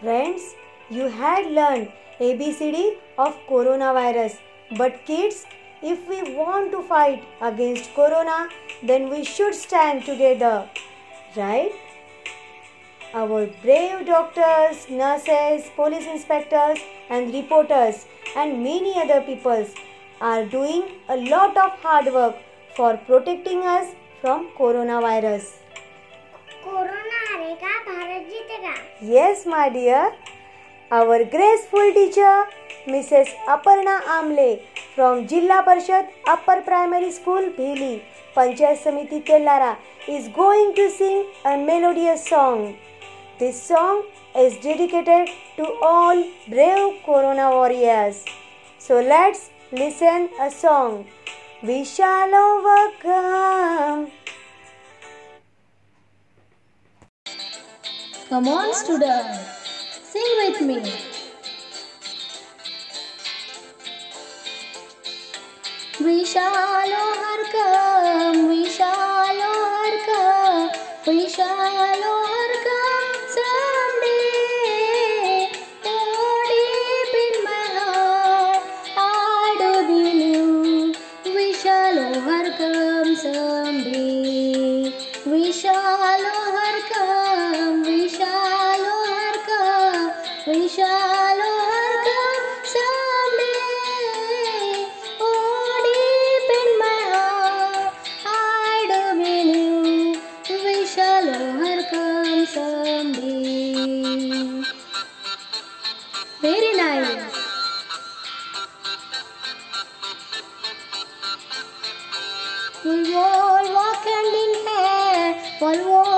Friends, you had learned ABCD of coronavirus. But kids, if we want to fight against corona, then we should stand together. Right? Our brave doctors, nurses, police inspectors, and reporters, and many other peoples are doing a lot of hard work for protecting us from coronavirus. Yes, my dear. Our graceful teacher, Mrs. Aparna Amle from Jilla Parshad Upper Primary School, Bhili, Panchayat Samiti Telhara, is going to sing a melodious song. This song is dedicated to all brave Corona warriors. So let's listen a song. We shall overcome. Come on, students, sing with me. We shall overcome, we shall overcome, we shall overcome someday. Oh, deep in my heart, I do believe we shall overcome someday. Very nice. We all walk hand in hand, all walk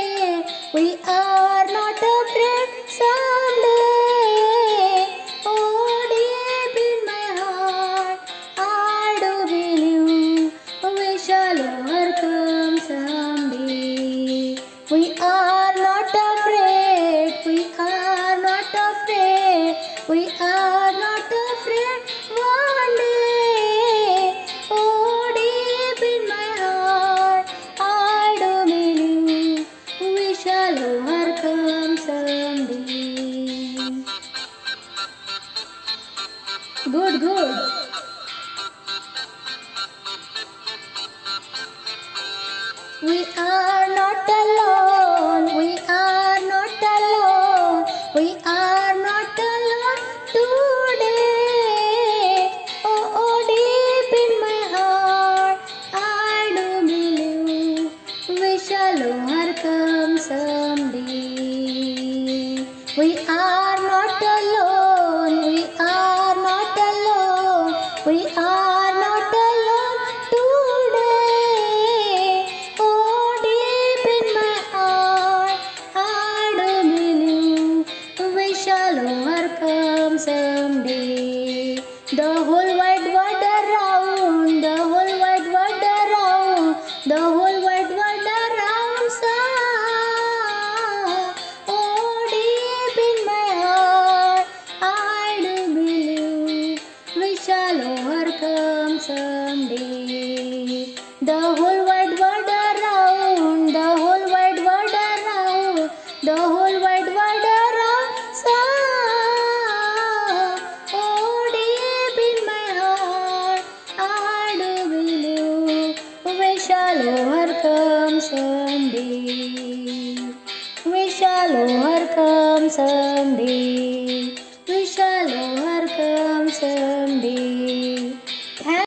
Good, good. Wide world around, the whole wide world around, the whole wide world around. Song. Oh, deep in my heart, I do believe we shall overcome someday. The whole We shall overcome someday. We shall overcome someday.